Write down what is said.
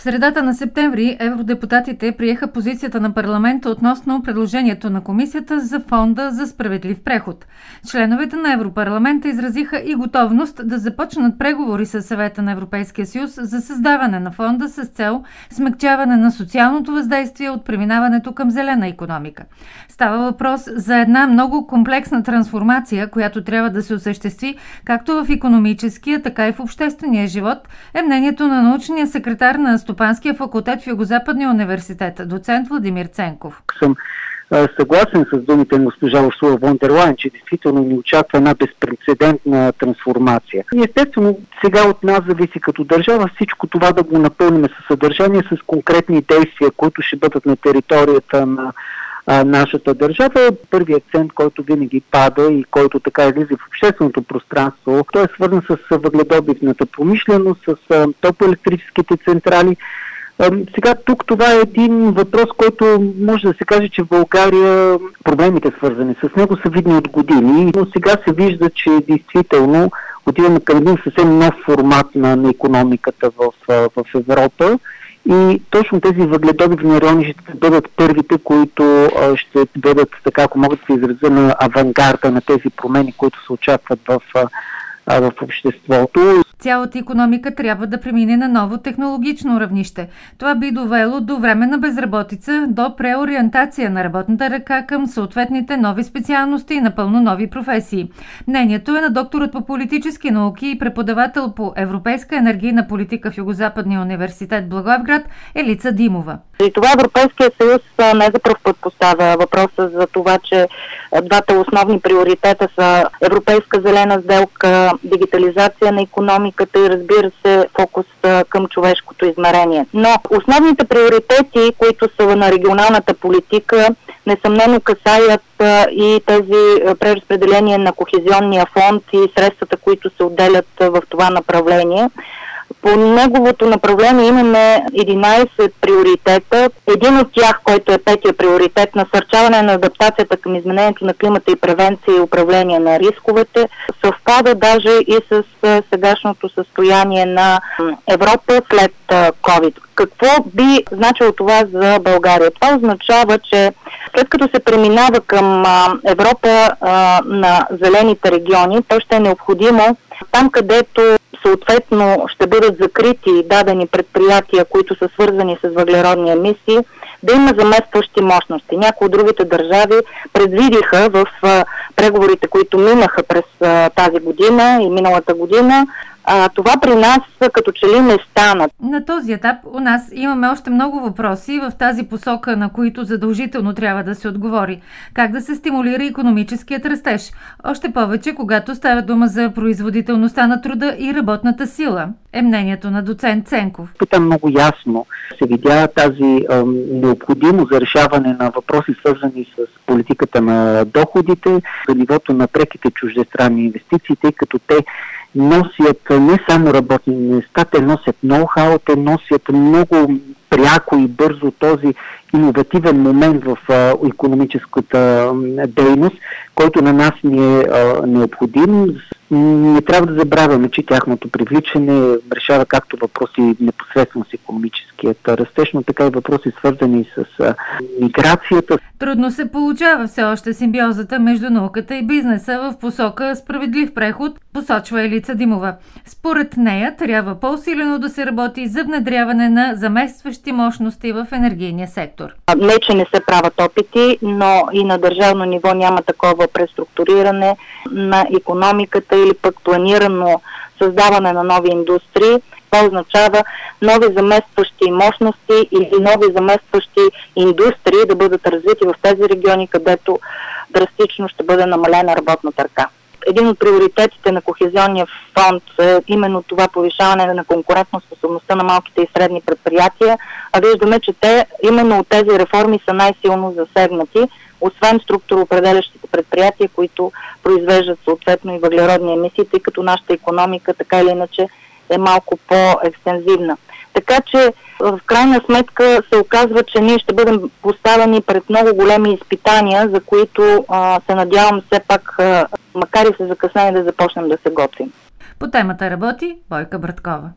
В средата на септември евродепутатите приеха позицията на парламента относно предложението на комисията за фонда за справедлив преход. Членовете на Европарламента изразиха и готовност да започнат преговори с съвета на Европейския съюз за създаване на фонда с цел смягчаване на социалното въздействие от преминаването към зелена економика. Става въпрос за една много комплексна трансформация, която трябва да се осъществи както в економическия, така и в обществения живот, е мнението на научния секретар на Стопанския факултет в Югозападния университет, доцент Владимир Ценков. Съм съгласен с думите на госпожа Урсула Вондерлайн, че действително ни очаква една безпредседентна трансформация. И естествено, сега от нас зависи като държава всичко това да го напълним със съдържание, с конкретни действия, които ще бъдат на територията на а, нашата държава. Първият акцент, който винаги пада и който така излиза в общественото пространство, той е свързан с въгледобивната промишленост, с топоелектрическите централи. Сега тук това е един въпрос, който може да се каже, че в България проблемите свързани с него са видни от години, но сега се вижда, че действително отиваме към един съвсем нов формат на, на економиката в, в Европа и точно тези въгледобивни райони ще бъдат първите, които ще бъдат, така ако могат да се изразя, на авангарда на тези промени, които се очакват в в обществото. Цялата економика трябва да премине на ново технологично равнище. Това би довело до време на безработица, до преориентация на работната ръка към съответните нови специалности и напълно нови професии. Мнението е на докторът по политически науки и преподавател по европейска енергийна политика в Югозападния университет Благоевград Елица Димова. И това Европейския съюз не за първ път поставя въпроса за това, че двата основни приоритета са европейска зелена сделка, дигитализация на економиката и разбира се фокус към човешкото измерение. Но основните приоритети, които са на регионалната политика, несъмнено касаят и тези преразпределения на кохезионния фонд и средствата, които се отделят в това направление. По неговото направление имаме 11 приоритета. Един от тях, който е петия приоритет, насърчаване на адаптацията към изменението на климата и превенция и управление на рисковете, съвпада даже и с сегашното състояние на Европа след COVID. Какво би значило това за България? Това означава, че след като се преминава към Европа на зелените региони, то ще е необходимо там, където съответно ще бъдат закрити дадени предприятия, които са свързани с въглеродни емисии, да има заместващи мощности. Някои от другите държави предвидиха в преговорите, които минаха през тази година и миналата година, а, това при нас като че ли не стана. На този етап у нас имаме още много въпроси в тази посока, на които задължително трябва да се отговори. Как да се стимулира економическият растеж? Още повече, когато става дума за производителността на труда и работната сила, е мнението на доцент Ценков. Тук много ясно се видя тази е, необходимост за решаване на въпроси, свързани с политиката на доходите, за нивото на преките чуждестранни инвестиции, тъй като те носят не само работни места, те носят ноу-хау, те носят много пряко и бързо този иновативен момент в а, економическата дейност, който на нас ни е а, необходим. Не трябва да забравяме, че тяхното привличане решава както въпроси непосредствено с економическият растеж, но така и въпроси свързани с а, миграцията. Трудно се получава все още симбиозата между науката и бизнеса в посока справедлив преход, посочва Елица Димова. Според нея трябва по-усилено да се работи за внедряване на заместващи мощности в енергийния сектор. Не, че не се правят опити, но и на държавно ниво няма такова преструктуриране на економиката или пък планирано създаване на нови индустрии. Това означава нови заместващи мощности или нови заместващи индустрии да бъдат развити в тези региони, където драстично ще бъде намалена работната ръка. Един от приоритетите на Кохезионния фонд е именно това повишаване на конкурентоспособността на малките и средни предприятия, а виждаме, че те именно от тези реформи са най-силно засегнати, освен структуроопределящите предприятия, които произвеждат съответно и въглеродни емисии, тъй като нашата економика така или иначе е малко по-екстензивна. Така че В крайна сметка се оказва, че ние ще бъдем поставени пред много големи изпитания, за които а, се надявам все пак, а, макар и се закъснение, да започнем да се готвим. По темата работи Бойка Браткова.